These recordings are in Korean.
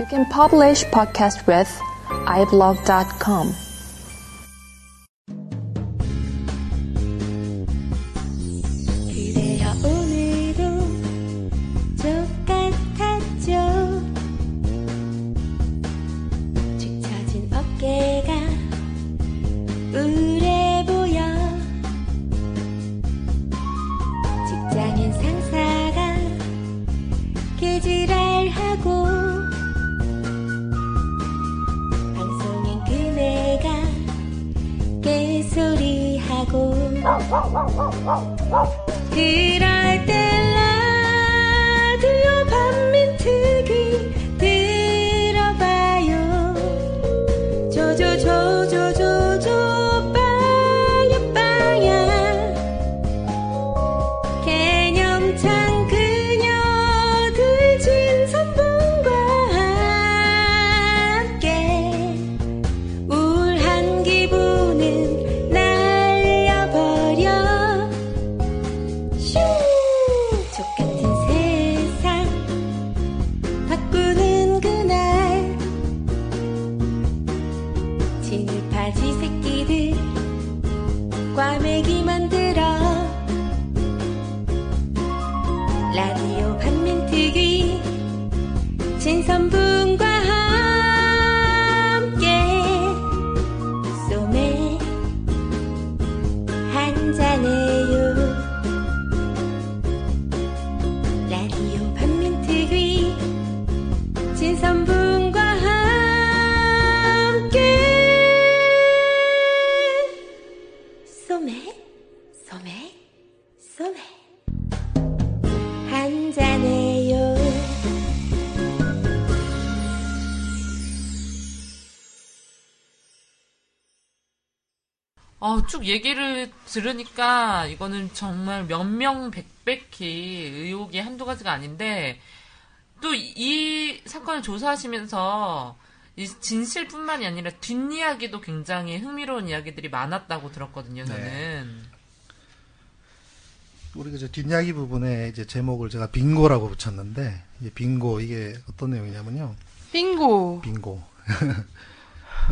You can publish podcast with iblog.com. 쭉 얘기를 들으니까 이거는 정말 명명백백히 의혹이 한두 가지가 아닌데 또 이 사건을 조사하시면서 이 진실뿐만이 아니라 뒷이야기도 굉장히 흥미로운 이야기들이 많았다고 들었거든요, 저는. 네. 우리가 이제 뒷이야기 부분에 이제 제목을 제가 빙고라고 붙였는데 이 빙고 이게 어떤 내용이냐면요. 빙고. 빙고.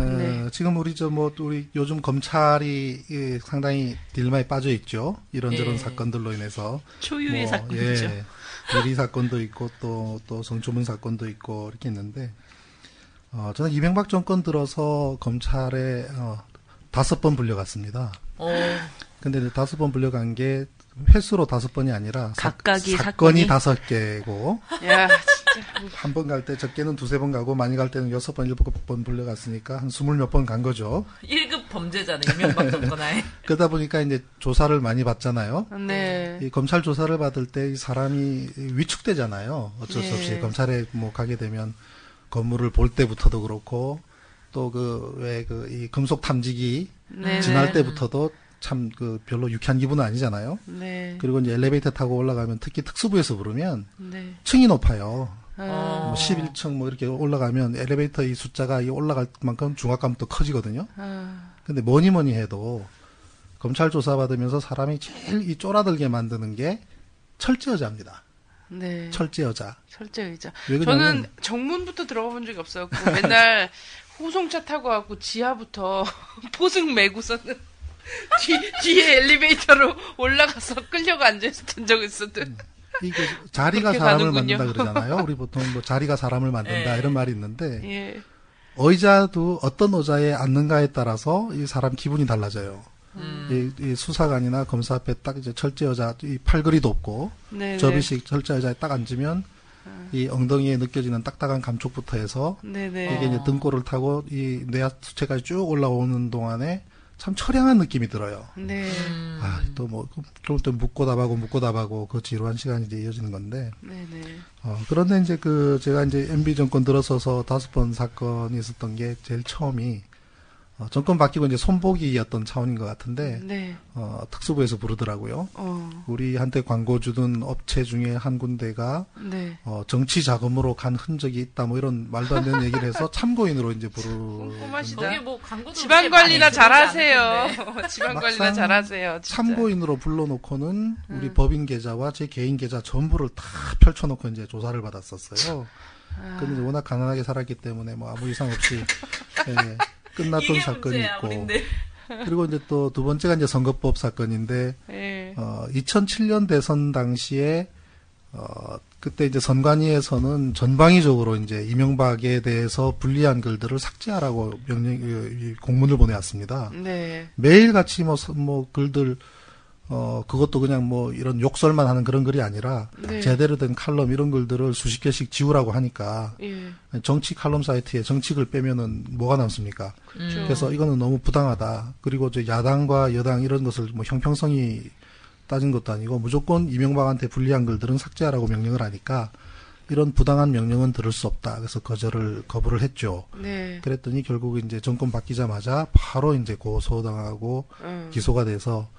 어, 네. 지금 우리 저 뭐 우리 요즘 검찰이 예, 상당히 딜마에 빠져 있죠. 이런저런 예. 사건들로 인해서 초유의 뭐, 사건이죠. 예, 비리 사건도 있고 또 또 성추문 사건도 있고 이렇게 있는데 어, 저는 이명박 정권 들어서 검찰에 어, 다섯 번 불려갔습니다. 어, 근데 다섯 번 불려간 게 횟수로 다섯 번이 아니라 사- 각각이 사건이 사 건이? 다섯 개고. 한 번 갈 때 적게는 두세 번 가고 많이 갈 때는 여섯 번 일곱 번 불려갔으니까 한 스물 몇 번 간 거죠. 1급 범죄자네, 이명박 정권. 그러다 보니까 이제 조사를 많이 받잖아요. 네. 이 검찰 조사를 받을 때 이 사람이 위축되잖아요. 어쩔 수 네. 없이 검찰에 뭐 가게 되면 건물을 볼 때부터도 그렇고 또 그 왜 그 이 금속 탐지기 네. 지날 때부터도 참 그 별로 유쾌한 기분은 아니잖아요. 네. 그리고 이제 엘리베이터 타고 올라가면 특히 특수부에서 부르면 네. 층이 높아요. 아, 뭐 11층 뭐 이렇게 올라가면 엘리베이터 이 숫자가 이 올라갈 만큼 중압감 도 커지거든요. 아, 근데 뭐니 뭐니 해도 검찰 조사 받으면서 사람이 제일 이 쫄아들게 만드는 게 철제 여자입니다. 네. 철제 여자. 철제. 왜 저는 정문부터 들어가 본 적이 없어갖고 맨날 호송차 타고 갖고 지하부터 포승 메고서는 뒤, 뒤에 엘리베이터로 올라가서 끌려가 앉아있었던 적이 있었든. 이게 자리가 사람을 가는군요. 만든다 그러잖아요. 우리 보통 뭐 자리가 사람을 만든다 예. 이런 말이 있는데 예. 의자도 어떤 의자에 앉는가에 따라서 이 사람 기분이 달라져요. 음. 이, 이 수사관이나 검사 앞에 딱 이제 철제 여자 이 팔걸이도 없고 네네. 접이식 철제 의자에 딱 앉으면 이 엉덩이에 느껴지는 딱딱한 감촉부터 해서 네네. 이게 이제 등골을 타고 이 뇌하 수체까지 쭉 올라오는 동안에 참 처량한 느낌이 들어요. 네. 음. 아, 또 뭐, 그럴 때 묻고 답하고 묻고 답하고 그 지루한 시간이 이제 이어지는 건데, 네네. 어, 그런데 이제 그, 제가 이제 MB 정권 들어서서 다섯 번 사건이 있었던 게 제일 처음이, 어, 정권 바뀌고 이제 손보기였던 차원인 것 같은데 네. 어, 특수부에서 부르더라고요. 어. 우리 한때 광고 주던 업체 중에 한 군데가 네. 어, 정치 자금으로 간 흔적이 있다 뭐 이런 말도 안 되는 얘기를 해서 참고인으로 이제 부르. 거기 뭐 지방 관리나 잘하세요. 지방 관리나 잘하세요. 진짜. 참고인으로 불러놓고는 우리 음. 법인 계좌와 제 개인 계좌 전부를 다 펼쳐놓고 이제 조사를 받았었어요. 아. 근데 워낙 가난하게 살았기 때문에 뭐 아무 이상 없이 예, 끝났던 사건이 문제야, 있고 우린데. 그리고 이제 또 두 번째가 이제 선거법 사건인데 예. 어, 2007년 대선 당시에 어, 그때 이제 선관위에서는 전방위적으로 이제 이명박에 대해서 불리한 글들을 삭제하라고 명령 공문을 보내왔습니다. 네. 매일 같이 뭐, 서- 뭐 글들 어 그것도 그냥 뭐 이런 욕설만 하는 그런 글이 아니라 네. 제대로 된 칼럼 이런 글들을 수십 개씩 지우라고 하니까 예. 정치 칼럼 사이트에 정치글 빼면은 뭐가 남습니까? 그렇죠. 그래서 이거는 너무 부당하다. 그리고 저 야당과 여당 이런 것을 뭐 형평성이 따진 것도 아니고 무조건 이명박한테 불리한 글들은 삭제하라고 명령을 하니까 이런 부당한 명령은 들을 수 없다. 그래서 거절을 거부를 했죠. 네. 그랬더니 결국 이제 정권 바뀌자마자 바로 이제 고소당하고 음. 기소가 돼서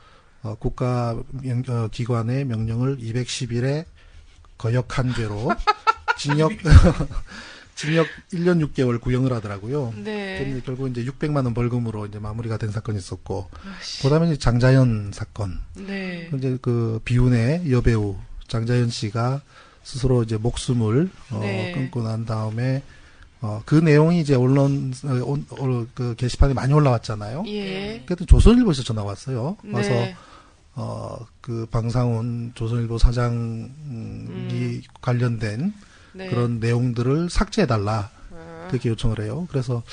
어, 국가 명- 어, 기관의 명령을 210일에 거역한 죄로 징역 징역 1년 6개월 구형을 하더라고요. 네. 결국 이제 600만 원 벌금으로 이제 마무리가 된 사건이 있었고 아씨. 그다음에 이제 장자연 사건. 네. 이제 그 비운의 여배우 장자연 씨가 스스로 이제 목숨을 어, 네. 끊고 난 다음에 어, 그 내용이 이제 언론 어, 온- 어, 그 게시판에 많이 올라왔잖아요. 예. 그때 조선일보에서 전화 왔어요. 와서 네. 어, 그 방상훈 조선일보 사장이 관련된 네. 그런 내용들을 삭제해달라. 아. 그렇게 요청을 해요. 그래서,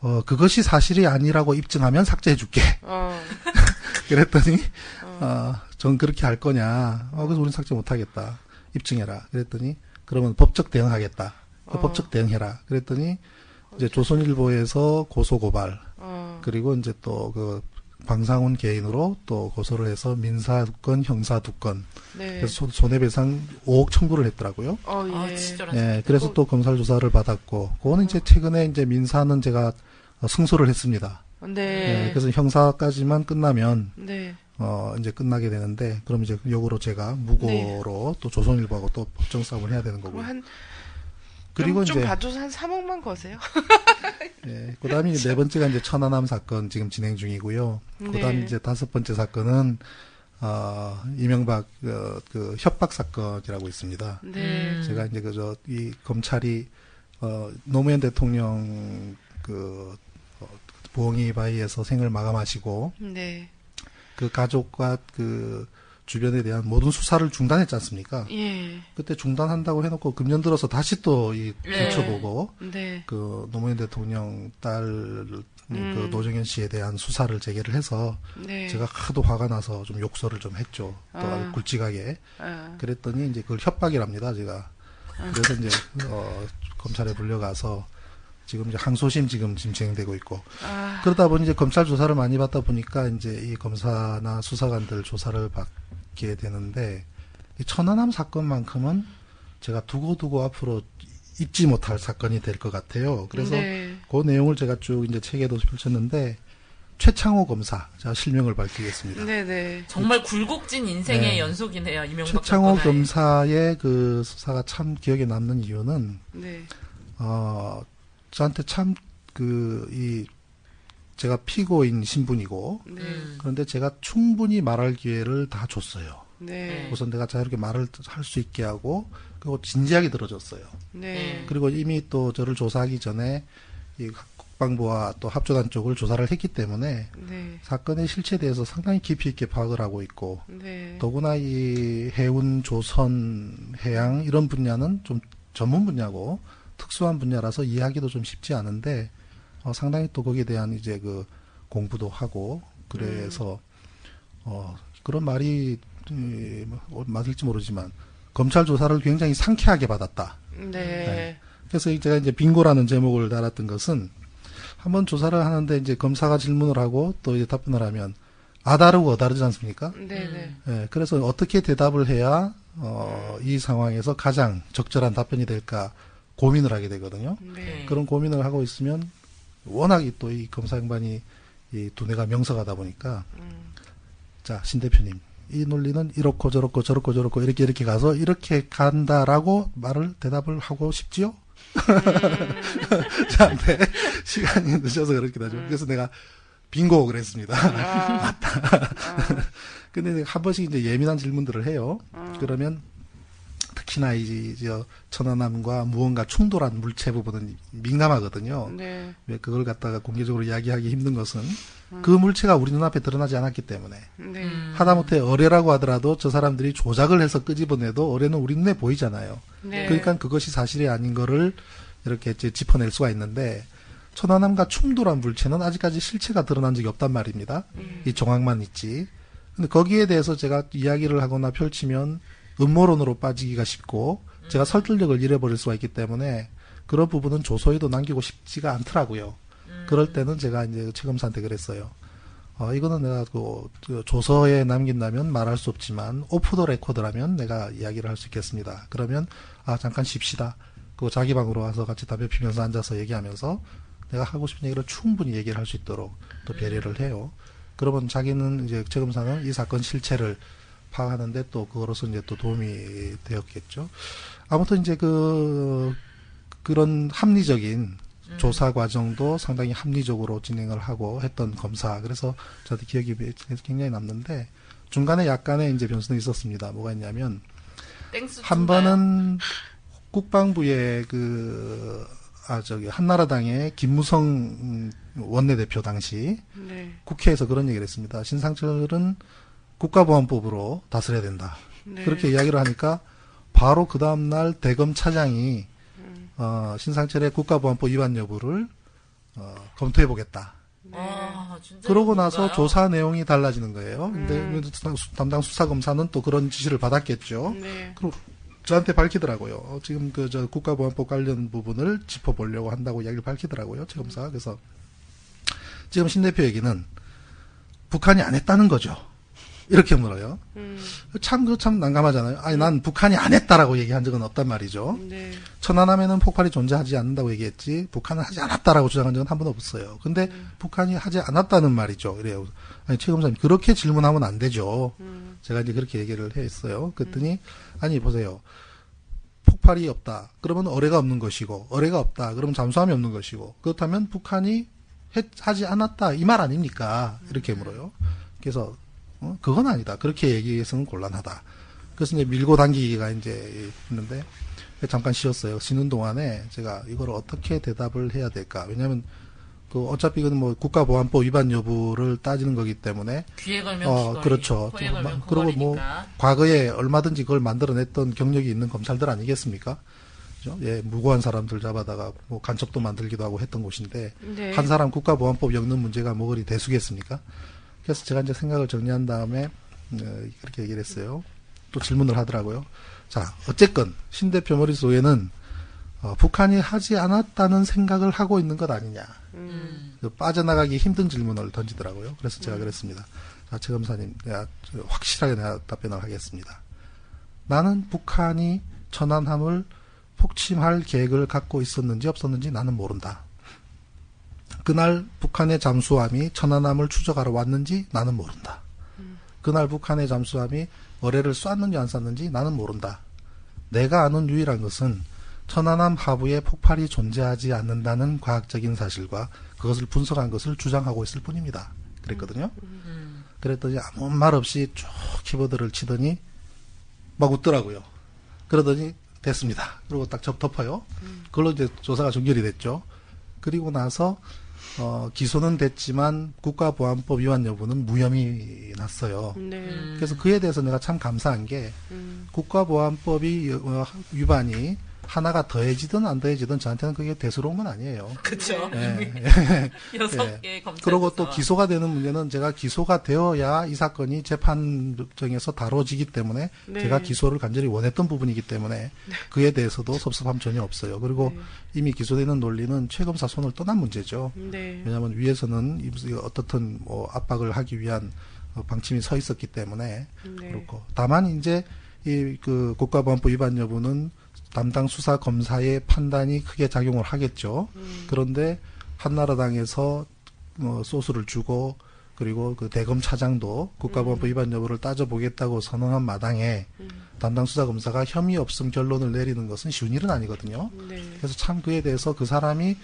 어, 그것이 사실이 아니라고 입증하면 삭제해줄게. 어. 그랬더니, 어, 전 그렇게 할 거냐. 어, 그래서 우린 삭제 못하겠다. 입증해라. 그랬더니, 그러면 법적 대응하겠다. 그 어. 법적 대응해라. 그랬더니, 이제 조선일보에서 고소고발, 어. 그리고 이제 또 그, 방상훈 개인으로 또 고소를 해서 민사 두 건, 형사 두 건. 네. 그래서 손- 손해배상 5억 청구를 했더라고요. 어, 예. 아, 진짜 예, 그래서 또 검찰 조사를 받았고, 그거는 이제 최근에 이제 민사는 제가 어, 승소를 했습니다. 네. 예, 그래서 형사까지만 끝나면, 네. 어, 이제 끝나게 되는데, 그럼 이제 역으로 제가 무고로 또 조선일보하고 또 법정 싸움을 해야 되는 거고요. 한, 그리고 좀, 좀 이제, 봐줘서 한 3억만 거세요. 예, 그 다음에 네 번째가 이제 천안함 사건 지금 진행 중이고요. 그 다음에 네. 이제 다섯 번째 사건은, 어, 이명박, 어, 그 협박 사건이라고 있습니다. 네. 음. 제가 이제 그저 이 검찰이 어 노무현 대통령 그 어, 부엉이 바위에서 생을 마감하시고 네. 그 가족과 그 주변에 대한 모든 수사를 중단했지 않습니까? 예. 그때 중단한다고 해놓고 금년 들어서 다시 또이 네. 들춰보고 네. 그 노무현 대통령 딸그 음. 노정현 씨에 대한 수사를 재개를 해서 네. 제가 하도 화가 나서 좀 욕설을 좀 했죠. 또 아. 굵직하게. 아. 그랬더니 이제 그걸 협박이랍니다, 제가. 그래서 이제 어, 검찰에 불려가서 지금 이제 항소심 지금 지금 진행되고 있고 아. 그러다 보니 이제 검찰 조사를 많이 받다 보니까 이제 이 검사나 수사관들 조사를 받 게 되는데 이 천안함 사건만큼은 제가 두고두고 앞으로 잊지 못할 사건이 될 것 같아요. 그래서 네. 그 내용을 제가 쭉 이제 책에도 펼쳤는데 최창호 검사 제가 실명을 밝히겠습니다. 네네. 정말 굴곡진 인생의 네. 연속이네요. 이명박 최창호 정권의. 검사의 그 수사가 참 기억에 남는 이유는 네. 어 저한테 참 그 이 제가 피고인 신분이고 네. 음. 그런데 제가 충분히 말할 기회를 다 줬어요. 네. 우선 내가 자유롭게 말을 할 수 있게 하고 그리고 진지하게 들어줬어요. 네. 그리고 이미 또 저를 조사하기 전에 이 국방부와 또 합조단 쪽을 조사를 했기 때문에 네. 사건의 실체에 대해서 상당히 깊이 있게 파악을 하고 있고 네. 더구나 이 해운, 조선, 해양 이런 분야는 좀 전문 분야고 특수한 분야라서 이해하기도 좀 쉽지 않은데 어, 상당히 또 거기에 대한 이제 그 공부도 하고 그래서 어, 그런 말이 이, 뭐, 맞을지 모르지만 검찰 조사를 굉장히 상쾌하게 받았다. 네. 그래서 제가 이제 빙고라는 제목을 달았던 것은 한번 조사를 하는데 이제 검사가 질문을 하고 또 이제 답변을 하면 아다르고 어다르지 않습니까? 네네. 예, 그래서 어떻게 대답을 해야 어, 이 상황에서 가장 적절한 답변이 될까 고민을 하게 되거든요. 네. 그런 고민을 하고 있으면 워낙 또이 검사 양반이 이 두뇌가 명석하다 보니까 음. 자, 신 대표님. 이 논리는 이렇고 저렇고 저렇고 저렇고 이렇게 이렇게 가서 이렇게 간다라고 말을 대답을 하고 싶지요? 저한테 시간이 늦어서 그렇게 하죠. 그래서 내가 빙고 그랬습니다. 아, 근데 내가 한 번씩 이제 예민한 질문들을 해요. 그러면 특히나 이저 천안함과 무언가 충돌한 물체 부분은 민감하거든요. 네. 왜 그걸 갖다가 공개적으로 이야기하기 힘든 것은 그 물체가 우리 눈앞에 드러나지 않았기 때문에 네. 음. 하다못해 어뢰라고 하더라도 저 사람들이 조작을 해서 끄집어내도 어뢰는 우리 눈에 보이잖아요. 네. 그러니까 그것이 사실이 아닌 거를 이렇게 이제 짚어낼 수가 있는데 천안함과 충돌한 물체는 아직까지 실체가 드러난 적이 없단 말입니다. 이 정황만 있지. 근데 거기에 대해서 제가 이야기를 하거나 펼치면 음모론으로 빠지기가 쉽고 제가 설득력을 잃어버릴 수가 있기 때문에 그런 부분은 조서에도 남기고 싶지가 않더라고요. 그럴 때는 제가 이제 최검사한테 그랬어요. 어, 이거는 내가 그, 그 조서에 남긴다면 말할 수 없지만 오프 더 레코드라면 내가 이야기를 할 수 있겠습니다. 그러면 아 잠깐 쉽시다. 그 자기 방으로 와서 같이 담배 피면서 앉아서 얘기하면서 내가 하고 싶은 얘기를 충분히 얘기를 할 수 있도록 또 배려를 해요. 그러면 자기는 이제 최검사는 이 사건 실체를 파악하는데 또 그거로서 이제 또 도움이 되었겠죠. 아무튼 이제 그 그런 합리적인 조사 과정도 상당히 합리적으로 진행을 하고 했던 검사. 그래서 저도 기억이 굉장히 남는데 중간에 약간의 이제 변수는 있었습니다. 뭐가 있냐면 한 번은 국방부의 그, 아, 저기, 한나라당의 김무성 음, 원내대표 당시 네. 국회에서 그런 얘기를 했습니다. 신상철은 국가보안법으로 다스려야 된다. 네. 그렇게 이야기를 하니까 바로 그 다음날 대검 차장이 어, 신상철의 국가보안법 위반 여부를 어, 검토해 보겠다. 아, 진짜 그러고 나서? 조사 내용이 달라지는 거예요. 근데 담당 수사 검사는 또 그런 지시를 받았겠죠. 네. 그리고 저한테 밝히더라고요. 어, 지금 그 저 국가보안법 관련 부분을 짚어보려고 한다고 이야기를 밝히더라고요. 최 검사가. 그래서 지금 신 대표 얘기는 북한이 안 했다는 거죠. 이렇게 물어요. 음. 참, 그 참 난감하잖아요. 아니, 난 북한이 안 했다라고 얘기한 적은 없단 말이죠. 네. 천안함에는 폭발이 존재하지 않는다고 얘기했지, 북한은 하지 않았다라고 주장한 적은 한 번도 없어요. 근데 북한이 하지 않았다는 말이죠. 이래요. 아니, 최 검사님, 그렇게 질문하면 안 되죠. 제가 이제 그렇게 얘기를 했어요. 그랬더니, 아니, 보세요. 폭발이 없다. 그러면 어뢰가 없는 것이고, 어뢰가 없다. 그러면 잠수함이 없는 것이고, 그렇다면 북한이 했- 하지 않았다. 이 말 아닙니까? 이렇게 물어요. 그래서, 어, 그건 아니다. 그렇게 얘기해서는 곤란하다. 그래서 이제 밀고 당기기가 이제 있는데, 잠깐 쉬었어요. 쉬는 동안에 제가 이걸 어떻게 대답을 해야 될까. 왜냐면, 그 어차피 이건 뭐 국가보안법 위반 여부를 따지는 거기 때문에 귀에 걸면 어, 귀걸이, 그렇죠. 걸면 막- 그리고 뭐. 과거에 얼마든지 그걸 만들어냈던 경력이 있는 검찰들 아니겠습니까? 그죠? 예, 무고한 사람들 잡아다가 뭐 간첩도 만들기도 하고 했던 곳인데 네. 한 사람 국가보안법 엮는 문제가 뭐 그리 대수겠습니까? 그래서 제가 이제 생각을 정리한 다음에 어, 그렇게 얘기를 했어요. 또 질문을 하더라고요. 자, 어쨌건 신 대표 머릿속에는 어, 북한이 하지 않았다는 생각을 하고 있는 것 아니냐. 음. 그 빠져나가기 힘든 질문을 던지더라고요. 그래서 제가 그랬습니다. 자, 최 검사님, 내가 저 확실하게 내가 답변을 하겠습니다. 나는 북한이 천안함을 폭침할 계획을 갖고 있었는지 없었는지 나는 모른다. 그날 북한의 잠수함이 천안함을 추적하러 왔는지 나는 모른다. 그날 북한의 잠수함이 어뢰를 쐈는지 안 쐈는지 나는 모른다. 내가 아는 유일한 것은 천안함 하부에 폭발이 존재하지 않는다는 과학적인 사실과 그것을 분석한 것을 주장하고 있을 뿐입니다. 그랬거든요. 음. 그랬더니 아무 말 없이 쭉 키보드를 치더니 막 웃더라고요. 그러더니 됐습니다. 그리고 딱 접 덮어요. 그걸로 이제 조사가 종결이 됐죠. 그리고 나서 어, 기소는 됐지만 국가보안법 위반 여부는 무혐의 났어요. 네. 음. 그래서 그에 대해서 내가 참 감사한 게 음. 국가보안법이 어, 위반이 하나가 더해지든 안 더해지든 저한테는 그게 대수로운 건 아니에요. 그쵸. 예. 여섯 예. 개 검찰. 그리고 또 기소가 되는 문제는 제가 기소가 되어야 이 사건이 재판정에서 다뤄지기 때문에 네. 제가 기소를 간절히 원했던 부분이기 때문에 그에 대해서도 섭섭함 전혀 없어요. 그리고 이미 기소되는 논리는 최검사 손을 떠난 문제죠. 네. 왜냐하면 위에서는 이- 어떻든 뭐 압박을 하기 위한 어, 방침이 서 있었기 때문에 네. 그렇고 다만 이제 이 그 국가보안법 위반 여부는 담당 수사 검사의 판단이 크게 작용을 하겠죠. 음. 그런데 한나라당에서 뭐 소스를 주고 그리고 그 대검 차장도 국가보안법 위반 여부를 따져보겠다고 선언한 마당에 담당 수사 검사가 혐의 없음 결론을 내리는 것은 쉬운 일은 아니거든요. 네. 그래서 참 그에 대해서 그 사람이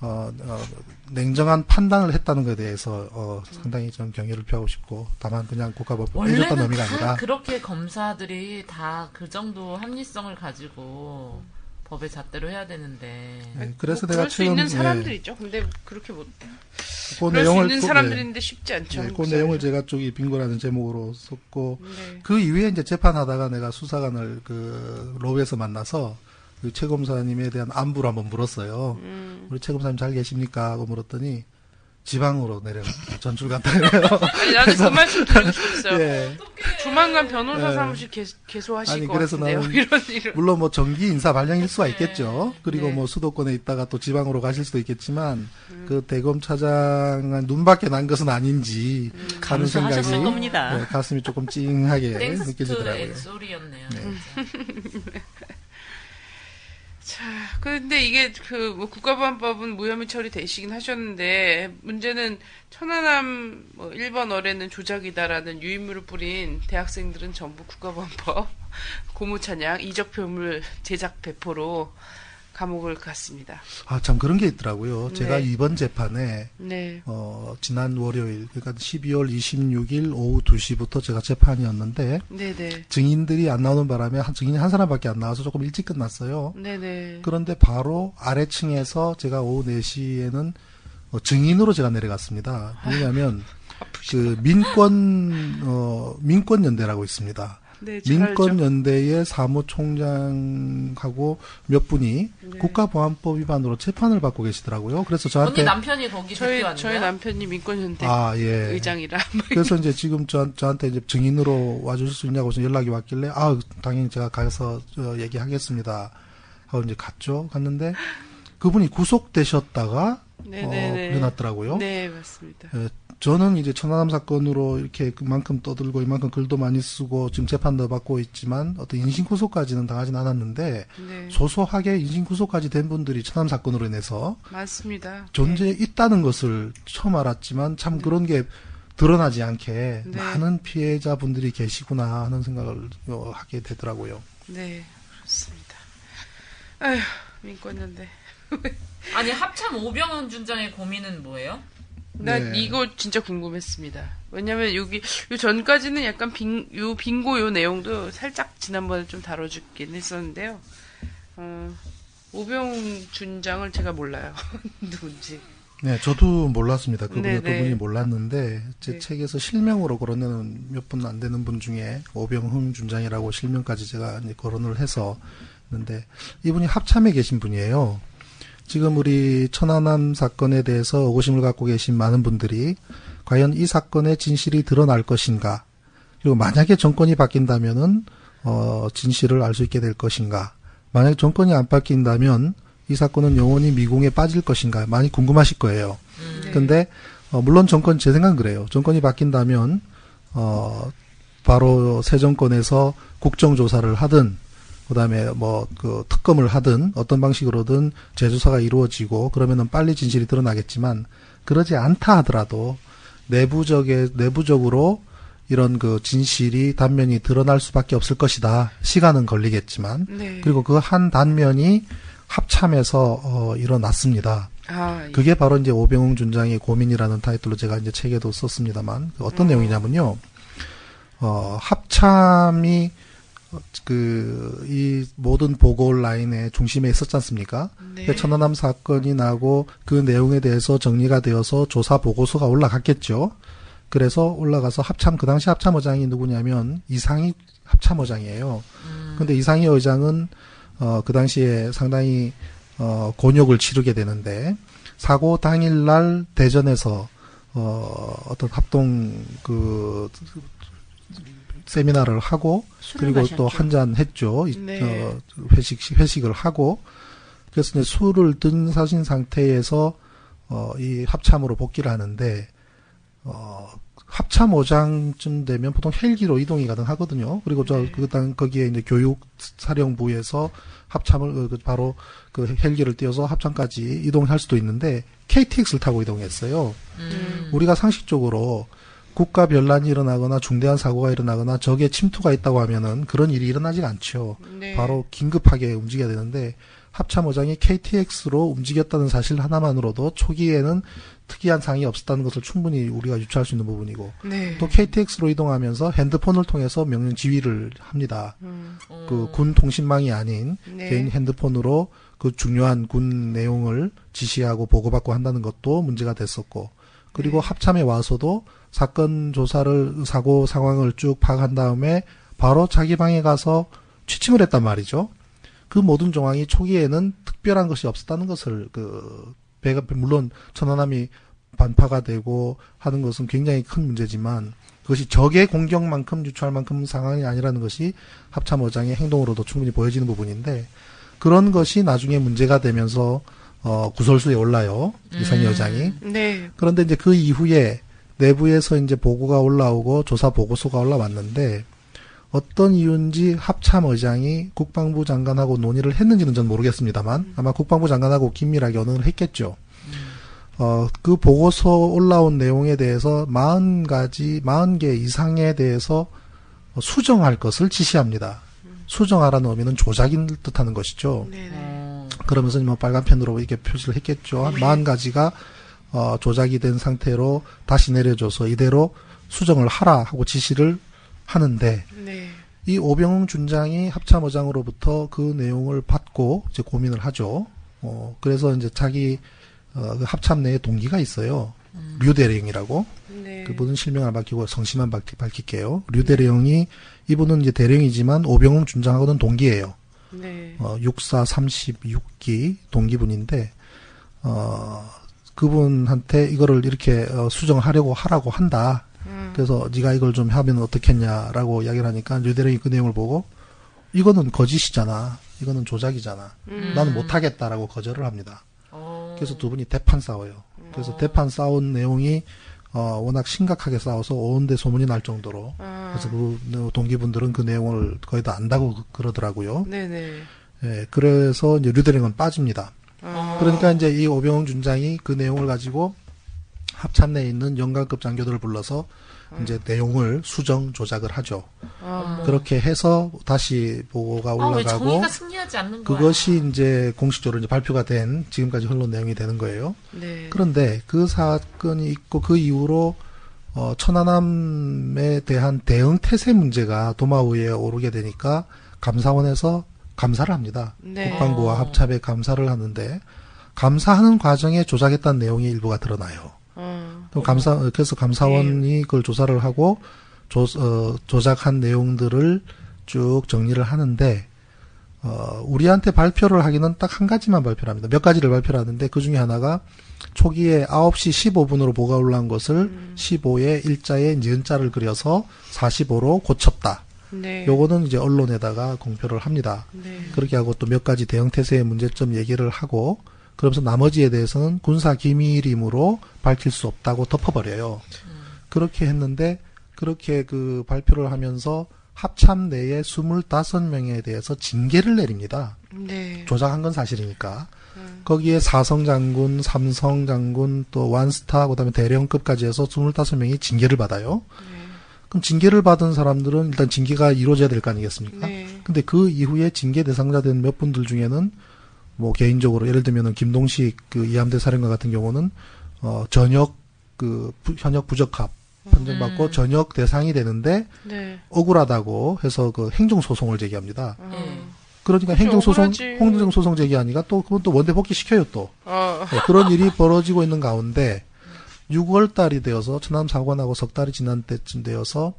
어, 어, 냉정한 판단을 했다는 것에 대해서 어, 상당히 좀 경의를 표하고 싶고 다만 그냥 국가법을 빼줬다는 원래는 의미가 다 아니라 그렇게 검사들이 다 그 정도 합리성을 가지고 법의 잣대로 해야 되는데 네, 그래서 뭐 내가 최근 있는 예, 사람들이죠. 근데 그렇게 못그 그럴 내용을 수 있는 그, 사람들인데 쉽지 않죠. 네, 그 내용을. 제가 쪽이 빙고라는 제목으로 썼고 네. 그 이후에 이제 재판하다가 내가 수사관을 그 로비에서 만나서 그 최검사님에 대한 안부를 한번 물었어요. 음. 우리 최 검사님 잘 계십니까? 하고 물었더니 지방으로 내려 전출 갔다 그래요. 아니, 나도 그 말씀 드리고 싶었어요. 예. 조만간 변호사 네. 사무실 개, 개소 하실 아니, 것 그래서 같은데요. 나는 이런 이런. 물론 뭐 정기 인사 발령일 수가 있겠죠. 그리고 네. 뭐 수도권에 있다가 또 지방으로 가실 수도 있겠지만 음. 그 대검 차장은 눈밖에 난 것은 아닌지 음. 하는 생각이 겁니다. 네, 가슴이 조금 찡하게 느껴지더라고요. 엑소리였네요. 네. 자, 근데 이게 그 뭐 국가보안법은 무혐의 처리 되시긴 하셨는데 문제는 천안함 뭐 1번 어뢰는 조작이다라는 유인물을 뿌린 대학생들은 전부 국가보안법 고무찬양 이적표물 제작 배포로 감옥을 갔습니다. 아 참 그런 게 있더라고요. 제가 네. 이번 재판에 네. 어, 지난 월요일 그러니까 12월 26일 오후 2시부터 제가 재판이었는데 네네. 증인들이 안 나오는 바람에 한 증인이 한 사람밖에 안 나와서 조금 일찍 끝났어요. 네네. 그런데 바로 아래층에서 제가 오후 4시에는 어, 증인으로 제가 내려갔습니다. 왜냐하면 그 민권 어 민권 연대라고 있습니다. 네, 잘 알죠. 민권 연대의 사무총장하고 몇 분이 네. 국가보안법 위반으로 재판을 받고 계시더라고요. 그래서 언니 저한테 남편이 거기 저희? 저희 남편이 민권연대 아 예. 의장이라 그래서 이제 지금 저, 저한테 이제 증인으로 와주실 수 있냐고 연락이 왔길래 아 당연히 제가 가서 저 얘기하겠습니다 하고 이제 갔죠 갔는데 그분이 구속되셨다가 어, 네네네. 일어났더라고요. 네 맞습니다. 예, 저는 이제 천안함 사건으로 이렇게 그만큼 떠들고 이만큼 글도 많이 쓰고 지금 재판도 받고 있지만 어떤 인신 구속까지는 당하진 않았는데 네 소소하게 인신 구속까지 된 분들이 천안함 사건으로 인해서 많습니다. 존재해 있다는 것을 처음 알았지만 참 그런 게 드러나지 않게 네. 많은 피해자분들이 계시구나 하는 생각을 어, 하게 되더라고요. 네, 그렇습니다. 아휴, 민권연대. 아니 합참 오병헌 준장의 고민은 뭐예요? 난 네. 이거 진짜 궁금했습니다. 왜냐면 여기 요 전까지는 약간 빙, 요 빙고 요 내용도 살짝 지난번에 좀 다뤄주긴 했었는데요. 어, 오병 준장을 제가 몰라요. 누군지. 네, 저도 몰랐습니다. 그분이 네, 네. 그분이 몰랐는데 제 네. 책에서 실명으로 거론되는 몇 분 안 되는 분 중에 오병흥 준장이라고 실명까지 제가 이제 거론을 해서 있는데 이분이 합참에 계신 분이에요. 지금 우리 천안함 사건에 대해서 의구심을 갖고 계신 많은 분들이 과연 이 사건의 진실이 드러날 것인가 그리고 만약에 정권이 바뀐다면은 어 진실을 알 수 있게 될 것인가 만약 정권이 안 바뀐다면 이 사건은 영원히 미궁에 빠질 것인가 많이 궁금하실 거예요. 네. 근데 어, 물론 정권 제 생각은 그래요. 정권이 바뀐다면 어 바로 새 정권에서 국정조사를 하든 그다음에 뭐 그 특검을 하든 어떤 방식으로든 재조사가 이루어지고 그러면은 빨리 진실이 드러나겠지만 그러지 않다 하더라도 내부적에 내부적으로 이런 그 진실이 단면이 드러날 수밖에 없을 것이다. 시간은 걸리겠지만 네. 그리고 그 한 단면이 합참에서 어 일어났습니다. 아, 예. 그게 바로 이제 오병웅 준장의 고민이라는 타이틀로 제가 이제 책에도 썼습니다만 그 어떤 음. 내용이냐면요. 어, 합참이 그 이 모든 보고 라인의 중심에 있었지 않습니까? 네. 그 천안함 사건이 나고 그 내용에 대해서 정리가 되어서 조사 보고서가 올라갔겠죠. 그래서 올라가서 합참 그 당시 합참 의장이 누구냐면 이상희 합참 의장이에요. 근데 이상희 의장은 어, 그 당시에 상당히 어, 곤욕을 치르게 되는데 사고 당일 날 대전에서 어, 어떤 합동 그 세미나를 하고 그리고. 또 한 잔 했죠. 이- 네. 어, 회식 회식을 하고 그래서 이제 술을 든 사신 상태에서 어, 이 합참으로 복귀를 하는데 어, 합참 오장쯤 되면 보통 헬기로 이동이 가능하거든요. 그리고 저, 네. 그, 당, 거기에 이제 교육 사령부에서 합참을, 어, 그 바로 그 헬기를 띄워서 합참까지 이동할 수도 있는데, KTX를 타고 이동했어요. 음. 우리가 상식적으로 국가 변란이 일어나거나 중대한 사고가 일어나거나 적의 침투가 있다고 하면은 그런 일이 일어나질 않죠. 네. 바로 긴급하게 움직여야 되는데 합참의장이 KTX로 움직였다는 사실 하나만으로도 초기에는 특이한 상이 없었다는 것을 충분히 우리가 유추할 수 있는 부분이고 네. 또 KTX로 이동하면서 핸드폰을 통해서 명령 지휘를 합니다. 음. 그군 통신망이 아닌 네. 개인 핸드폰으로 그 중요한 군 내용을 지시하고 보고받고 한다는 것도 문제가 됐었고 그리고 네. 합참에 와서도 사건 조사를 사고 상황을 쭉 파악한 다음에 바로 자기 방에 가서 취침을 했단 말이죠. 그 모든 정황이 초기에는 특별한 것이 없었다는 것을 그 배가 물론 천안함이 반파가 되고 하는 것은 굉장히 큰 문제지만 그것이 적의 공격만큼 유추할 만큼 상황이 아니라는 것이 합참 의장의 행동으로도 충분히 보여지는 부분인데 그런 것이 나중에 문제가 되면서 어 구설수에 올라요 이상희 음. 여장이 네. 그런데 이제 그 이후에 내부에서 이제 보고가 올라오고 조사 보고서가 올라왔는데 어떤 이유인지 합참 의장이 국방부 장관하고 논의를 했는지는 전 모르겠습니다만 아마 국방부 장관하고 긴밀하게 언언을 했겠죠. 어, 그 보고서 올라온 내용에 대해서 40가지, 40개 이상에 대해서 수정할 것을 지시합니다. 수정하라는 의미는 조작인 뜻하는 것이죠. 네. 네. 어. 그러면서 뭐 빨간 펜으로 이렇게 표시를 했겠죠. 한 40가지가 어, 조작이 된 상태로 다시 내려줘서 이대로 수정을 하라 하고 지시를 하는데 네. 이 오병웅 준장이 합참의장으로부터 그 내용을 받고 이제 고민을 하죠. 어, 그래서 이제 자기 어, 그 합참 내에 동기가 있어요. 류대령이라고. 네. 그분은 실명을 밝히고 성씨만 밝히, 밝힐게요. 류대령이 이분은 이제 대령이지만 오병웅 준장하고는 동기예요. 네. 어, 64 36기 동기분인데 어, 그분한테 이거를 이렇게 어, 수정하려고 하라고 한다. 음. 그래서 네가 이걸 좀 하면 어떻겠냐라고 이야기를 하니까 류대령이 그 내용을 보고 이거는 거짓이잖아. 이거는 조작이잖아. 음. 나는 못하겠다라고 거절을 합니다. 어. 그래서 두 분이 대판 싸워요. 그래서 대판 싸운 내용이 어, 워낙 심각하게 싸워서 온데 소문이 날 정도로 아. 그래서 그 동기분들은 그 내용을 거의 다 안다고 그- 그러더라고요. 네네. 예, 그래서 이제 류대령은 빠집니다. 아. 그러니까 이제 이 오병웅 준장이 그 내용을 가지고 합참 내에 있는 영관급 장교들을 불러서 이제 내용을 수정 조작을 하죠. 아. 그렇게 해서 다시 보고가 아, 왜 올라가고? 그것이 이제 공식적으로 이제 발표가 된 지금까지 흘러온 내용이 되는 거예요. 네. 그런데 그 사건이 있고 그 이후로 어, 천안함에 대한 대응 태세 문제가 도마 위에 오르게 되니까 감사원에서 감사를 합니다. 네. 국방부와 어. 합참에 감사를 하는데 감사하는 과정에 조작했다는 내용이 일부가 드러나요. 어. 그럼 감사 그래서 감사원이 그걸 조사를 하고 조, 어, 조작한 내용들을 쭉 정리를 하는데 어, 우리한테 발표를 하기는 딱 한 가지만 발표를 합니다. 몇 가지를 발표를 하는데 그 중에 하나가 초기에 9시 15분으로 보가 올라온 것을 15에 일자에 니은자를 그려서 45로 고쳤다. 네. 요거는 이제 언론에다가 공표를 합니다. 네. 그렇게 하고 또 몇 가지 대응 태세의 문제점 얘기를 하고 그러면서 나머지에 대해서는 군사 기밀임으로 밝힐 수 없다고 덮어버려요. 그렇게 했는데 그렇게 그 발표를 하면서 합참 내에 25명에 대해서 징계를 내립니다. 네. 조작한 건 사실이니까. 음. 거기에 사성 장군, 삼성 장군, 또 완스타, 그 다음에 대령급까지 해서 25명이 징계를 받아요. 네. 그럼 징계를 받은 사람들은 일단 징계가 이루어져야 될 거 아니겠습니까? 네. 근데 그 이후에 징계 대상자 된 몇 분들 중에는 뭐 개인적으로 예를 들면은 김동식 그 이함대 사령관 같은 경우는 어 전역 그 부- 현역 부적합 판정받고 음. 전역 대상이 되는데 네. 억울하다고 해서 그 행정 소송을 제기합니다. 어. 그러니까 행정 소송. 행정 소송 제기하니까 또 그건 또 원대 복귀 시켜요 또. 어. 네, 그런 일이 벌어지고 있는 가운데 6월 달이 되어서 천안 사고가 나고 석 달이 지난 때쯤 되어서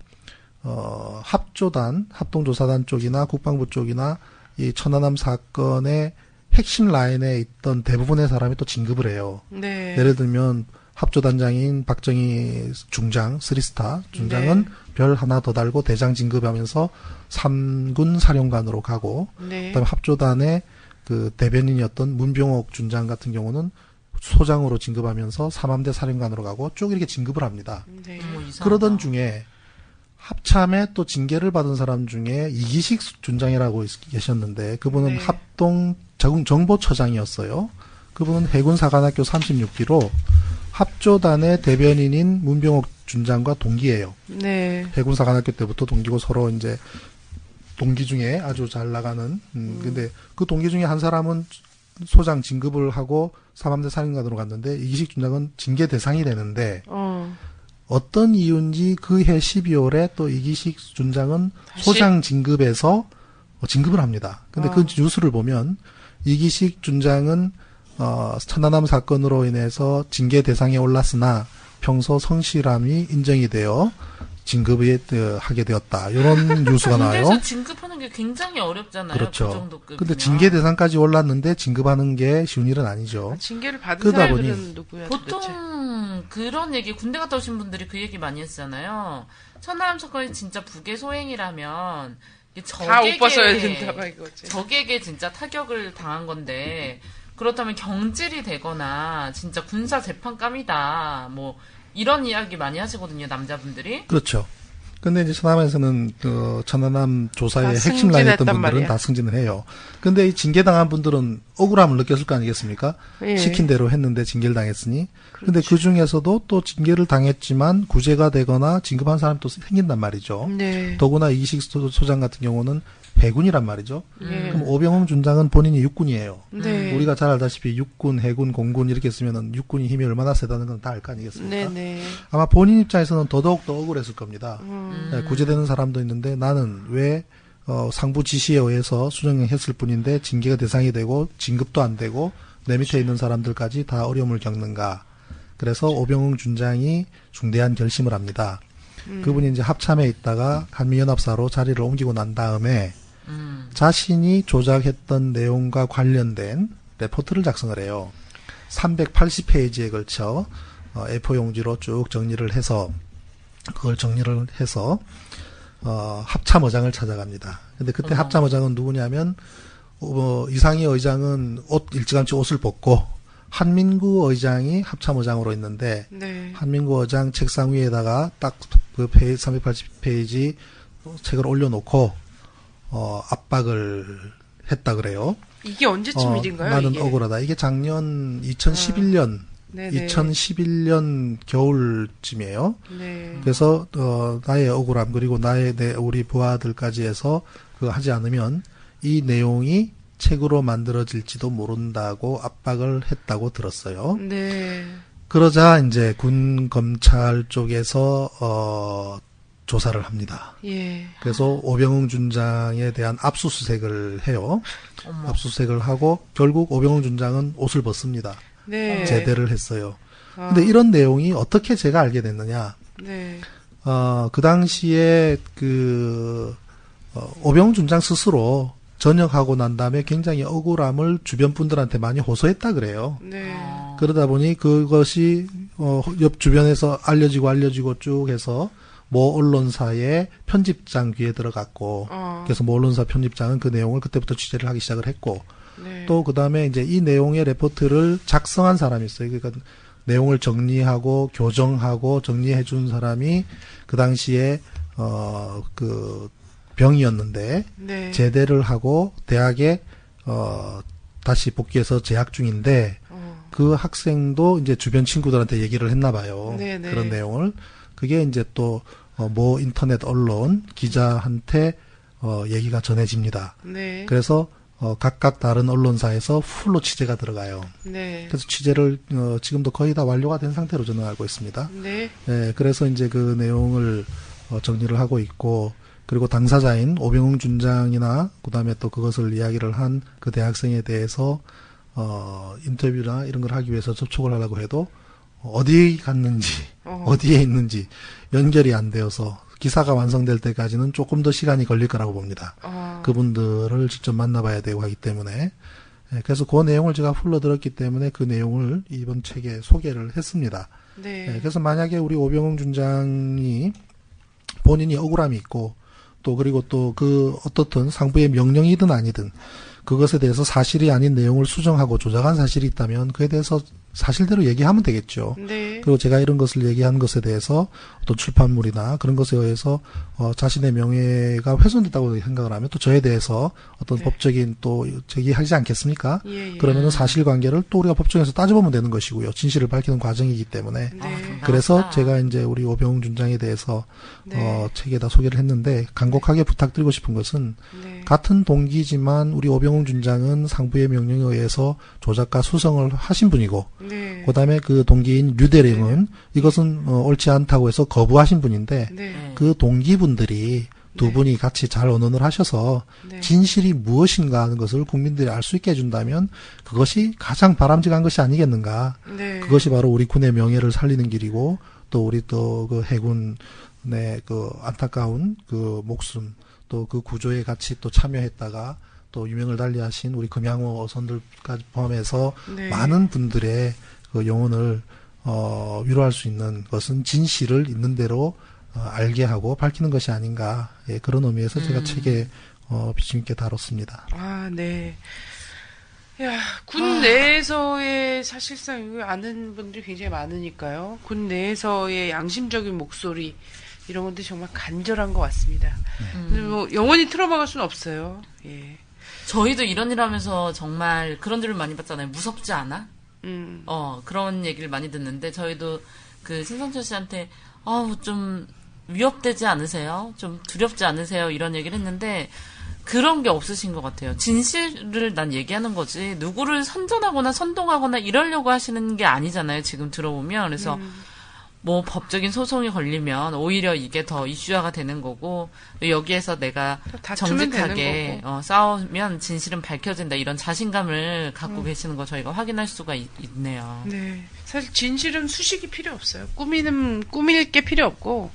어, 합조단, 합동조사단 쪽이나 국방부 쪽이나 이 천안함 사건의 핵심 라인에 있던 대부분의 사람이 또 진급을 해요. 네. 예를 들면 합조단장인 박정희 중장, 스리스타 중장은 네. 별 하나 더 달고 대장 진급하면서 삼군 사령관으로 가고 네. 그다음에 합조단의 그 대변인이었던 문병옥 준장 같은 경우는 소장으로 진급하면서 삼함대 사령관으로 가고 쭉 이렇게 진급을 합니다. 네. 뭐 이상하다. 그러던 중에 합참에 또 징계를 받은 사람 중에 이기식 준장이라고 있- 계셨는데 그분은 네. 합동 자궁 정보처장이었어요. 그분은 해군사관학교 36기로 합조단의 대변인인 문병옥 준장과 동기예요. 네. 해군사관학교 때부터 동기고 서로 이제 동기 중에 아주 잘 나가는 음, 근데 그 동기 중에 한 사람은 소장 진급을 하고 삼함대 사령관으로 갔는데 이기식 준장은 징계 대상이 되는데 어. 어떤 이유인지 그 해 12월에 또 이기식 준장은 다시? 소장 진급에서 어, 진급을 합니다. 근데 그 어. 뉴스를 보면 이기식 준장은 어, 천안함 사건으로 인해서 징계 대상에 올랐으나 평소 성실함이 인정이 되어 진급에 어, 하게 되었다. 이런 뉴스가 나와요. 군대에서 진급하는 게 굉장히 어렵잖아요. 그렇죠. 그 정도 급. 근데 징계 대상까지 올랐는데 진급하는 게 쉬운 일은 아니죠. 아, 징계를 받은 사람들은 보니 누구야 보통 도대체? 그런 얘기 군대 갔다 오신 분들이 그 얘기 많이 했잖아요. 천하람 사건이 진짜 북의 소행이라면 적에게. 적에게 진짜 타격을 당한 건데 그렇다면 경질이 되거나 진짜 군사 재판감이다. 뭐 이런 이야기 많이 하시거든요, 남자분들이. 그렇죠. 근데 이제 천안함에서는 그 천안함 조사의 다 핵심 라인이었던 분들은 말이야. 다 승진을 해요. 근데 이 징계당한 분들은 억울함을 느꼈을 거 아니겠습니까? 예. 시킨 대로 했는데 징계를 당했으니. 근데 그렇죠. 그 중에서도 또 징계를 당했지만 구제가 되거나 진급한 사람이 또 생긴단 말이죠. 네. 더구나 이기식 소- 소장 같은 경우는 해군이란 말이죠. 예. 그럼 오병홍 준장은 본인이 육군이에요. 네. 우리가 잘 알다시피 육군, 해군, 공군 이렇게 쓰면은 육군이 힘이 얼마나 세다는 건 다 알 거 아니겠습니까? 네네. 아마 본인 입장에서는 더더욱 더 억울했을 겁니다. 음. 네, 구제되는 사람도 있는데 나는 왜 어, 상부 지시에 의해서 수정했을 뿐인데 징계가 대상이 되고 진급도 안 되고 내 밑에 있는 사람들까지 다 어려움을 겪는가. 그래서 오병웅 준장이 중대한 결심을 합니다. 음. 그분이 이제 합참에 있다가 한미연합사로 자리를 옮기고 난 다음에 음. 자신이 조작했던 내용과 관련된 레포트를 작성을 해요. 380페이지에 걸쳐 어, A4 용지로 쭉 정리를 해서 그걸 정리를 해서 어, 합참의장을 찾아갑니다. 근데 그때 어머. 합참의장은 누구냐면 어, 이상희 의장은 옷 일찌감치 옷을 벗고 한민구 의장이 합참의장으로 있는데 네. 한민구 의장 책상 위에다가 딱 그 페이지 380페이지 책을 올려놓고 어, 압박을 했다 그래요. 이게 언제쯤 어, 일인가요? 나는 이게? 억울하다. 이게 작년 2011년 네네. 2011년 겨울쯤이에요. 네. 그래서 어, 나의 억울함 그리고 나의 내 우리 부하들까지 해서 그거 하지 않으면 이 내용이 책으로 만들어질지도 모른다고 압박을 했다고 들었어요. 네. 그러자 이제 군 검찰 쪽에서 어 조사를 합니다. 예. 그래서 오병웅 준장에 대한 압수수색을 해요. 어머. 압수수색을 하고 결국 오병웅 준장은 옷을 벗습니다. 네. 제대를 했어요. 아, 근데 이런 내용이 어떻게 제가 알게 됐느냐? 네. 어, 그 당시에 그 어, 오병웅 준장 스스로 전역하고 난 다음에 굉장히 억울함을 주변 분들한테 많이 호소했다 그래요. 네. 어. 그러다 보니 그것이 어, 옆 주변에서 알려지고 알려지고 쭉 해서 모 언론사의 편집장 귀에 들어갔고 어. 그래서 모 언론사 편집장은 그 내용을 그때부터 취재를 하기 시작을 했고 네. 또 그다음에 이제 이 내용의 레포트를 작성한 사람이 있어요. 그러니까 내용을 정리하고 교정하고 정리해 준 사람이 그 당시에 어그 병이었는데 네. 제대를 하고 대학에 어 다시 복귀해서 재학 중인데 어. 그 학생도 이제 주변 친구들한테 얘기를 했나 봐요. 네네. 그런 내용을 그게 이제 또뭐 인터넷 언론 기자한테 어 얘기가 전해집니다. 네. 그래서 어 각각 다른 언론사에서 풀로 취재가 들어가요. 네. 그래서 취재를 어 지금도 거의 다 완료가 된 상태로 저는 알고 있습니다. 네. 예, 그래서 이제 그 내용을 어, 정리를 하고 있고 그리고 당사자인 오병웅 준장이나 그다음에 또 그것을 이야기를 한 그 대학생에 대해서 어 인터뷰나 이런 걸 하기 위해서 접촉을 하려고 해도 어디 갔는지 어. 어디에 있는지 연결이 안 되어서 기사가 완성될 때까지는 조금 더 시간이 걸릴 거라고 봅니다. 어. 그분들을 직접 만나봐야 되고 하기 때문에 예, 그래서 그 내용을 제가 훌러 들었기 때문에 그 내용을 이번 책에 소개를 했습니다. 네. 예, 그래서 만약에 우리 오병웅 준장이 본인이 억울함이 있고 또 그리고 또 그 어떻든 상부의 명령이든 아니든 그것에 대해서 사실이 아닌 내용을 수정하고 조작한 사실이 있다면 그에 대해서 사실대로 얘기하면 되겠죠. 네. 그리고 제가 이런 것을 얘기한 것에 대해서 어떤 출판물이나 그런 것에 의해서 어, 자신의 명예가 훼손됐다고 생각을 하면 또 저에 대해서 어떤 네. 법적인 또 제기하지 않겠습니까? 예, 예. 그러면은 사실관계를 또 우리가 법정에서 따져보면 되는 것이고요. 진실을 밝히는 과정이기 때문에. 네. 그래서 맞다. 제가 이제 우리 오병웅 준장에 대해서 네. 어, 책에다 소개를 했는데 간곡하게 부탁드리고 싶은 것은 네. 같은 동기지만 우리 오병웅 준장은 상부의 명령에 의해서 조작가 수성을 하신 분이고 네. 그다음에 그 동기인 류대령은 이것은 어, 옳지 않다고 해서 거부하신 분인데 네. 그 동기분들이 두 네. 분이 같이 잘 언언을 하셔서 네. 진실이 무엇인가 하는 것을 국민들이 알 수 있게 해준다면 그것이 가장 바람직한 것이 아니겠는가. 네. 그것이 바로 우리 군의 명예를 살리는 길이고 또 우리 또 그 해군의 그 안타까운 그 목숨 또 그 구조에 같이 또 참여했다가 또 유명을 달리하신 우리 금양호 어선들까지 포함해서 네. 많은 분들의 그 영혼을 어, 위로할 수 있는 것은 진실을 있는 대로 어, 알게 하고 밝히는 것이 아닌가 예, 그런 의미에서 제가 음. 책에 어, 비중 있게 다뤘습니다. 아, 네. 야, 군 내에서의 사실상 아는 분들이 굉장히 많으니까요. 군 내에서의 양심적인 목소리 이런 것들이 정말 간절한 것 같습니다. 근데 뭐 영원히 틀어막을 수는 없어요. 예. 저희도 이런 일 하면서 정말 그런 일을 많이 봤잖아요. 무섭지 않아? 음. 어, 그런 얘기를 많이 듣는데, 저희도 그 신성철 씨한테, 아우, 좀 위협되지 않으세요? 좀 두렵지 않으세요? 이런 얘기를 했는데, 그런 게 없으신 것 같아요. 진실을 난 얘기하는 거지, 누구를 선전하거나 선동하거나 이러려고 하시는 게 아니잖아요, 지금 들어보면. 그래서, 뭐 법적인 소송이 걸리면 오히려 이게 더 이슈화가 되는 거고 여기에서 내가 정직하게 어, 싸우면 진실은 밝혀진다 이런 자신감을 음. 갖고 계시는 거 저희가 확인할 수가 있, 네요 네. 사실 진실은 수식이 필요 없어요. 꾸미는, 꾸밀 게 필요 없고,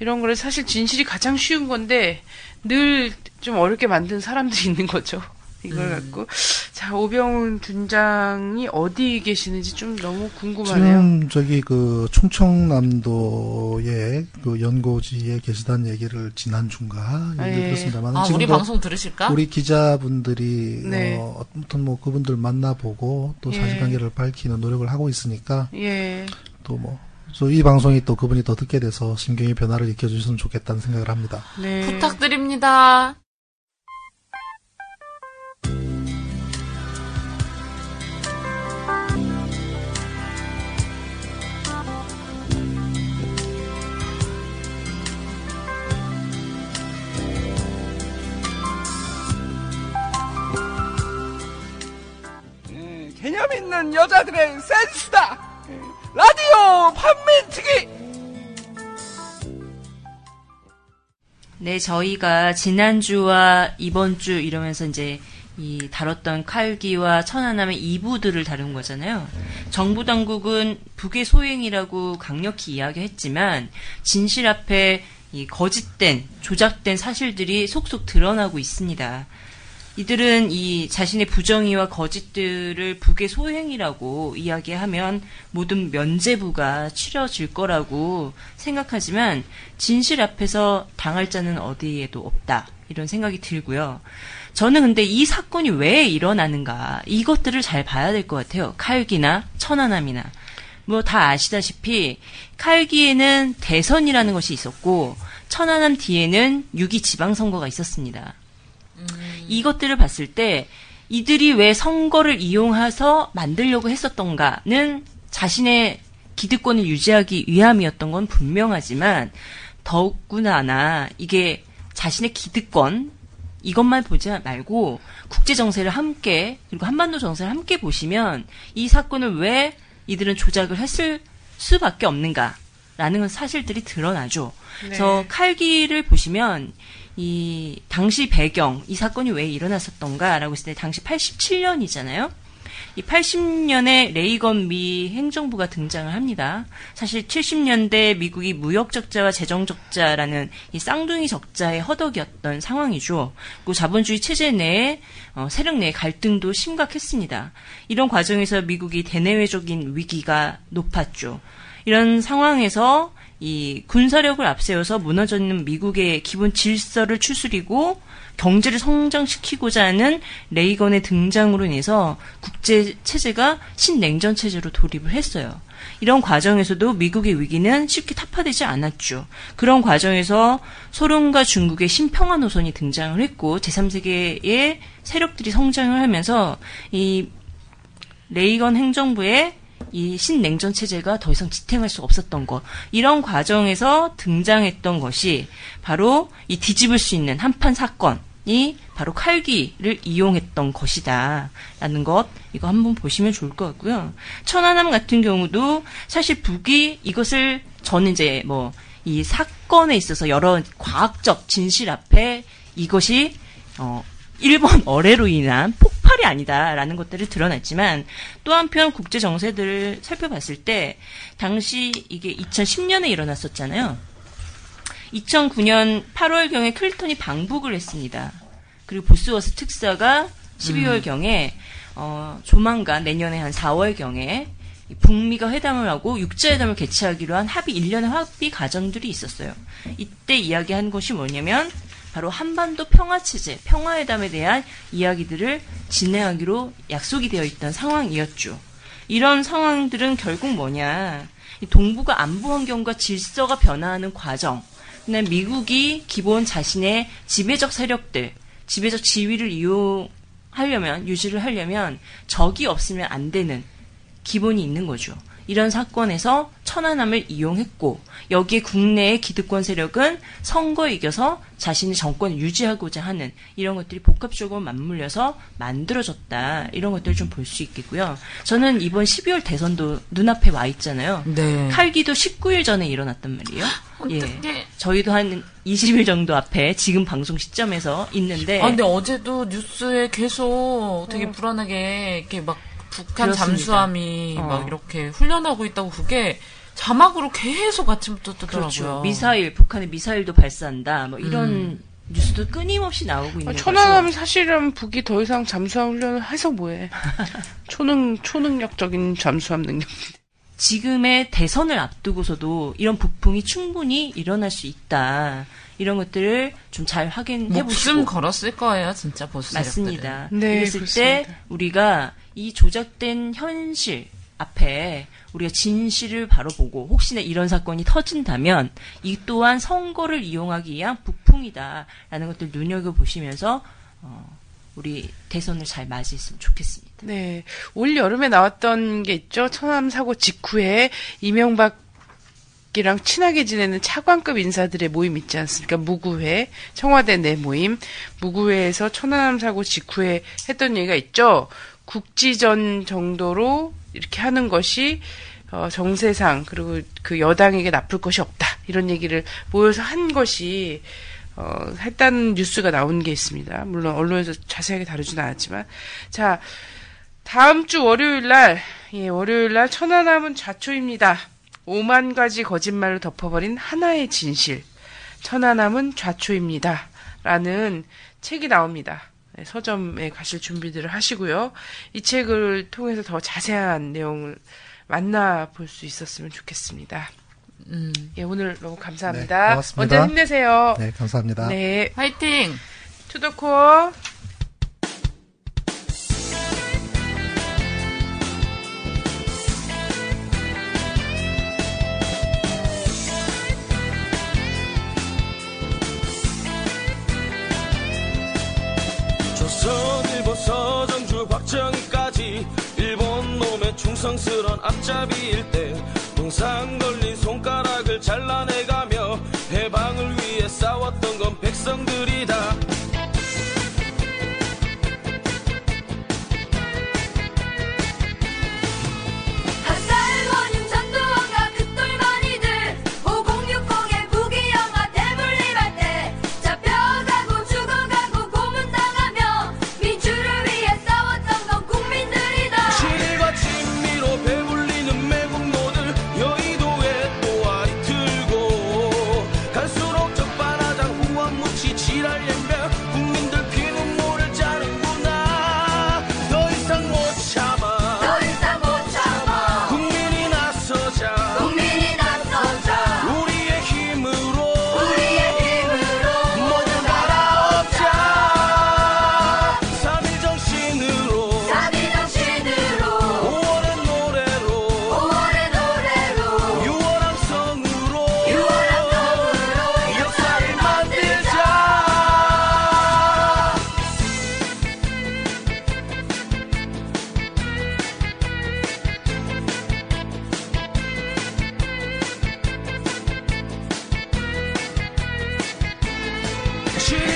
이런 거를 사실 진실이 가장 쉬운 건데, 늘 좀 어렵게 만든 사람들이 있는 거죠. 이걸 갖고. 자, 오병훈 준장이 어디 계시는지 좀 너무 궁금하네요. 지금 저기 그 충청남도의 그 연고지에 계시다는 얘기를 지난 주인가 아, 얘기 예. 들었습니다만 아, 우리 방송 들으실까? 우리 기자분들이 네. 어, 아무튼 뭐 그분들 만나보고 또 예. 사실관계를 밝히는 노력을 하고 있으니까 예. 또 뭐. 그래서 이 방송이 또 그분이 더 듣게 돼서 심경의 변화를 일으켜주셨으면 좋겠다는 생각을 합니다. 네. 부탁드립니다. 는 여자들의 센스다. 예, 라디오 판매특위. 네, 저희가 지난주와 이번주 이러면서 이제 이 다뤘던 칼기와 천안함의 2부들을 다룬 거잖아요. 정부 당국은 북의 소행이라고 강력히 이야기했지만 진실 앞에 이 거짓된 조작된 사실들이 속속 드러나고 있습니다. 이들은 이 자신의 부정의와 거짓들을 북의 소행이라고 이야기하면 모든 면죄부가 치러질 거라고 생각하지만 진실 앞에서 당할 자는 어디에도 없다. 이런 생각이 들고요. 저는 근데 이 사건이 왜 일어나는가 이것들을 잘 봐야 될 것 같아요. 칼기나 천안함이나 뭐 다 아시다시피 칼기에는 대선이라는 것이 있었고 천안함 뒤에는 6.2 지방선거가 있었습니다. 이것들을 봤을 때 이들이 왜 선거를 이용해서 만들려고 했었던가는 자신의 기득권을 유지하기 위함이었던 건 분명하지만 더욱구나 이게 자신의 기득권 이것만 보지 말고 국제 정세를 함께 그리고 한반도 정세를 함께 보시면 이 사건을 왜 이들은 조작을 했을 수밖에 없는가라는 건 사실들이 드러나죠. 그래서 칼기를 보시면 이 당시 배경, 이 사건이 왜 일어났었던가라고 했을 때 당시 87년이잖아요. 이 80년에 레이건 미 행정부가 등장을 합니다. 사실 70년대 미국이 무역 적자와 재정 적자라는 이 쌍둥이 적자의 허덕이었던 상황이죠. 그리고 자본주의 체제 내에 어, 세력 내 갈등도 심각했습니다. 이런 과정에서 미국이 대내외적인 위기가 높았죠. 이런 상황에서 이 군사력을 앞세워서 무너져 있는 미국의 기본 질서를 추스리고 경제를 성장시키고자 하는 레이건의 등장으로 인해서 국제 체제가 신냉전 체제로 돌입을 했어요. 이런 과정에서도 미국의 위기는 쉽게 타파되지 않았죠. 그런 과정에서 소련과 중국의 신평화 노선이 등장을 했고 제3세계의 세력들이 성장을 하면서 이 레이건 행정부의 이 신냉전 체제가 더 이상 지탱할 수 없었던 것. 이런 과정에서 등장했던 것이 바로 이 뒤집을 수 있는 한판 사건이 바로 칼기를 이용했던 것이다. 라는 것, 이거 한번 보시면 좋을 것 같고요. 천안함 같은 경우도 사실 북이 이것을 저는 이제 뭐 이 사건에 있어서 여러 과학적 진실 앞에 이것이 어, 일본 어뢰로 인한 폭 발이 아니다라는 것들을 드러냈지만 또 한편 국제 정세들을 살펴봤을 때 당시 이게 2010년에 일어났었잖아요. 2009년 8월경에 클리턴이 방북을 했습니다. 그리고 보스워스 특사가 12월경에 어, 조만간 내년에 한 4월경에 북미가 회담을 하고 육자회담을 개최하기로 한 합의 1년의 합의 과정들이 있었어요. 이때 이야기한 것이 뭐냐면 바로 한반도 평화 체제, 평화회담에 대한 이야기들을 진행하기로 약속이 되어 있던 상황이었죠. 이런 상황들은 결국 뭐냐. 이 동북아 안보 환경과 질서가 변화하는 과정. 그다음에 미국이 기본 자신의 지배적 세력들, 지배적 지위를 이용하려면, 유지를 하려면 적이 없으면 안 되는 기본이 있는 거죠. 이런 사건에서 천안함을 이용했고 여기에 국내의 기득권 세력은 선거에 이겨서 자신의 정권을 유지하고자 하는 이런 것들이 복합적으로 맞물려서 만들어졌다. 이런 것들을 좀 볼 수 있겠고요. 저는 이번 12월 대선도 눈앞에 와 있잖아요. 네. 칼기도 19일 전에 일어났단 말이에요. 예. 어떡해. 저희도 한 20일 정도 앞에 지금 방송 시점에서 있는데 아, 근데 어제도 뉴스에 계속 되게 불안하게 이렇게 막 북한 그렇습니다. 잠수함이 어. 막 이렇게 훈련하고 있다고 그게 자막으로 계속 아침부터 뜨더라고요. 그렇죠. 미사일 북한의 미사일도 발사한다. 뭐 이런 음. 뉴스도 끊임없이 나오고 있는 아, 거죠. 천안함 사실은 북이 더 이상 잠수함 훈련을 해서 뭐해. 초능, 초능력적인 잠수함 능력. 지금의 대선을 앞두고서도 이런 북풍이 충분히 일어날 수 있다. 이런 것들을 좀 잘 확인해 목숨 보시고 걸었을 거예요, 진짜 보수. 맞습니다. 네, 그랬을 그렇습니다. 때 우리가 이 조작된 현실 앞에 우리가 진실을 바로 보고 혹시나 이런 사건이 터진다면 이 또한 선거를 이용하기 위한 북풍이다라는 것들 눈여겨 보시면서 어, 우리 대선을 잘 맞이했으면 좋겠습니다. 네. 올 여름에 나왔던 게 있죠. 천안함 사고 직후에 이명박 이랑 친하게 지내는 차관급 인사들의 모임 있지 않습니까? 무구회, 청와대 내 모임, 무구회에서 천안함 사고 직후에 했던 얘기가 있죠. 국지전 정도로 이렇게 하는 것이 어, 정세상 그리고 그 여당에게 나쁠 것이 없다 이런 얘기를 모여서 한 것이 어, 했다는 뉴스가 나온 게 있습니다. 물론 언론에서 자세하게 다루진 않았지만 자 다음 주 월요일 날, 예, 월요일 날 천안함은 좌초입니다. 5만 가지 거짓말로 덮어버린 하나의 진실. 천안함은 좌초입니다. 라는 책이 나옵니다. 네, 서점에 가실 준비들을 하시고요. 이 책을 통해서 더 자세한 내용을 만나볼 수 있었으면 좋겠습니다. 음. 예, 오늘 너무 네, 감사합니다. 고맙습니다. 먼저 힘내세요. 네, 감사합니다. 네. 화이팅! 투더코어. 사랑스런 앞잡이일 때 동상 걸린 손가락을 잘라 She